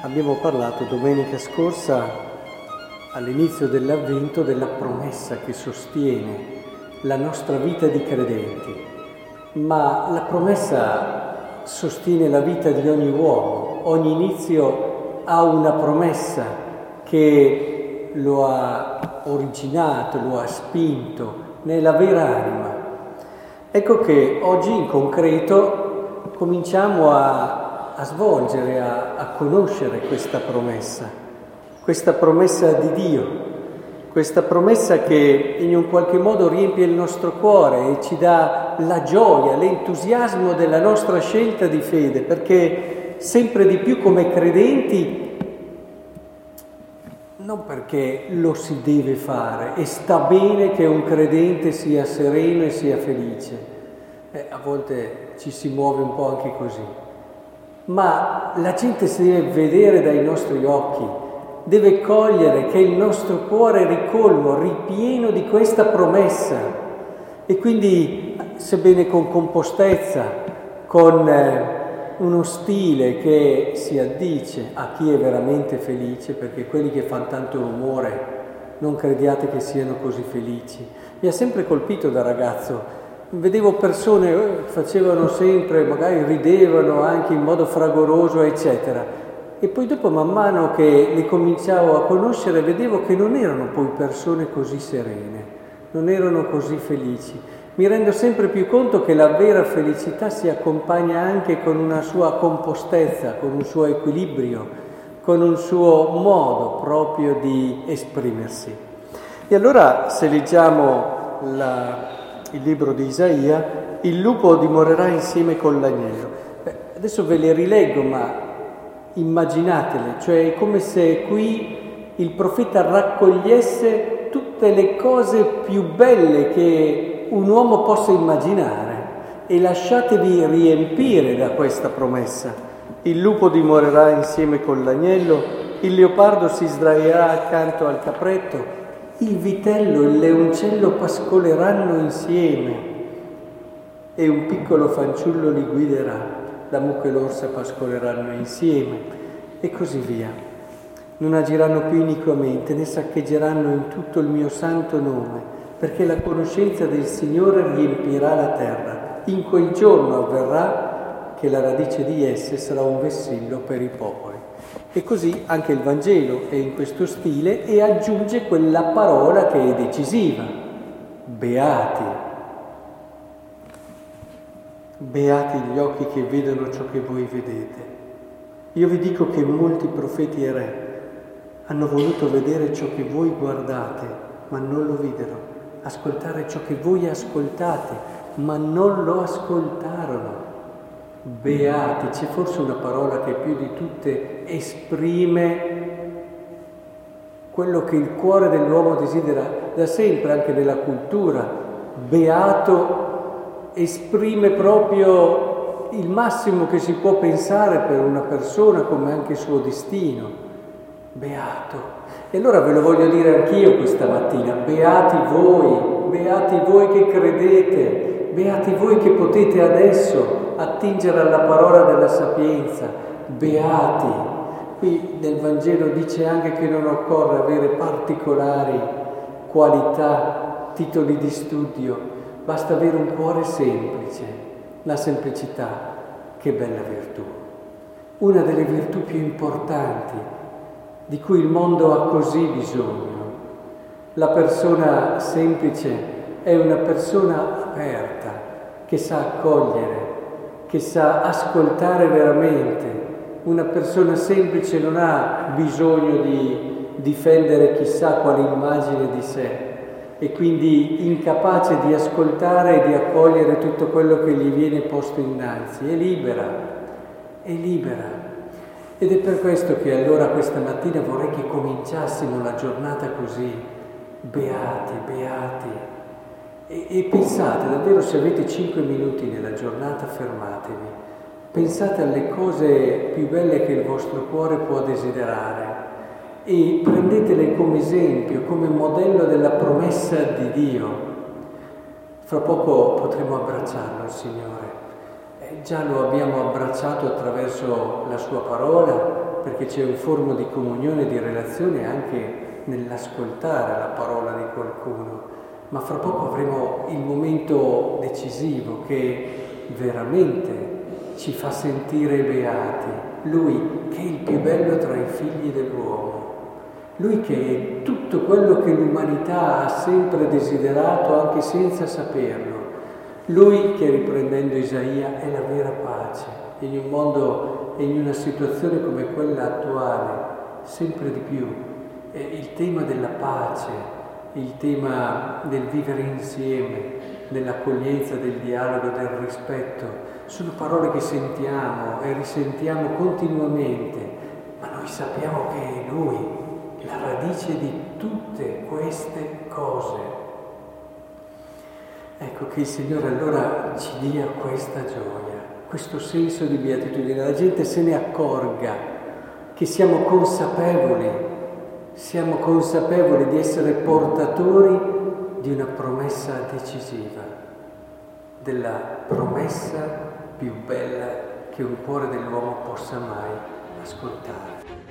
Abbiamo parlato domenica scorsa, all'inizio dell'avvento, della promessa che sostiene la nostra vita di credenti, ma la promessa sostiene la vita di ogni uomo, ogni inizio ha una promessa che lo ha originato, lo ha spinto nella vera anima. Ecco che oggi in concreto cominciamo a a svolgere, a, a conoscere questa promessa, questa promessa di Dio, questa promessa che in un qualche modo riempie il nostro cuore e ci dà la gioia, l'entusiasmo della nostra scelta di fede, perché sempre di più come credenti, non perché lo si deve fare e sta bene che un credente sia sereno e sia felice, eh, a volte ci si muove un po' anche così ma la gente si deve vedere dai nostri occhi, deve cogliere che il nostro cuore è ricolmo, ripieno di questa promessa e quindi, sebbene con compostezza, con eh, uno stile che si addice a chi è veramente felice, perché quelli che fanno tanto rumore non crediate che siano così felici. Mi ha sempre colpito da ragazzo Vedevo persone che eh, facevano sempre, magari ridevano anche in modo fragoroso, eccetera. E poi dopo, man mano che li cominciavo a conoscere, vedevo che non erano poi persone così serene, non erano così felici. Mi rendo sempre più conto che la vera felicità si accompagna anche con una sua compostezza, con un suo equilibrio, con un suo modo proprio di esprimersi. E allora se leggiamo la il libro di Isaia, il lupo dimorerà insieme con l'agnello. Beh, adesso ve le rileggo, ma immaginatele, cioè è come se qui il profeta raccogliesse tutte le cose più belle che un uomo possa immaginare e lasciatevi riempire da questa promessa. Il lupo dimorerà insieme con l'agnello, il leopardo si sdraierà accanto al capretto, il vitello e il leoncello pascoleranno insieme e un piccolo fanciullo li guiderà, la mucca e l'orsa pascoleranno insieme e così via. Non agiranno più iniquamente né saccheggeranno in tutto il mio santo nome, perché la conoscenza del Signore riempirà la terra. In quel giorno avverrà che la radice di esse sarà un vessillo per i popoli. E così anche il Vangelo è in questo stile e aggiunge quella parola che è decisiva, beati. Beati gli occhi che vedono ciò che voi vedete. Io vi dico che molti profeti e re hanno voluto vedere ciò che voi guardate, ma non lo videro, ascoltare ciò che voi ascoltate, ma non lo ascoltarono. Beati, c'è forse una parola che più di tutte esprime quello che il cuore dell'uomo desidera da sempre, anche nella cultura. Beato esprime proprio il massimo che si può pensare per una persona come anche il suo destino. Beato. E allora ve lo voglio dire anch'io questa mattina, beati voi, beati voi che credete, beati voi che potete adesso attingere alla parola della sapienza, beati. Qui nel Vangelo dice anche che non occorre avere particolari qualità, titoli di studio, basta avere un cuore semplice, la semplicità, che bella virtù. Una delle virtù più importanti di cui il mondo ha così bisogno. La persona semplice è una persona aperta che sa accogliere, che sa ascoltare veramente. Una persona semplice non ha bisogno di difendere chissà quale immagine di sé e quindi incapace di ascoltare e di accogliere tutto quello che gli viene posto innanzi. È libera, è libera. Ed è per questo che allora questa mattina vorrei che cominciassimo la giornata così, beati, beati. E, e, pensate davvero se avete cinque minuti nella giornata fermatevi, pensate alle cose più belle che il vostro cuore può desiderare e prendetele come esempio, come modello della promessa di Dio. Fra poco potremo abbracciarlo il Signore. Eh, già lo abbiamo abbracciato attraverso la sua parola, perché c'è un forma di comunione, di relazione anche nell'ascoltare la parola di qualcuno, ma fra poco avremo il momento decisivo che veramente ci fa sentire beati, lui che è il più bello tra i figli dell'uomo, lui che è tutto quello che l'umanità ha sempre desiderato anche senza saperlo, lui che riprendendo Isaia è la vera pace in un mondo e in una situazione come quella attuale, sempre di più, è il tema della pace, il tema del vivere insieme, dell'accoglienza, del dialogo, del rispetto, sono parole che sentiamo e risentiamo continuamente, ma noi sappiamo che è Lui la radice di tutte queste cose. Ecco che il Signore allora ci dia questa gioia, questo senso di beatitudine, la gente se ne accorga che siamo consapevoli, siamo consapevoli di essere portatori di una promessa decisiva, della promessa più bella che un cuore dell'uomo possa mai ascoltare.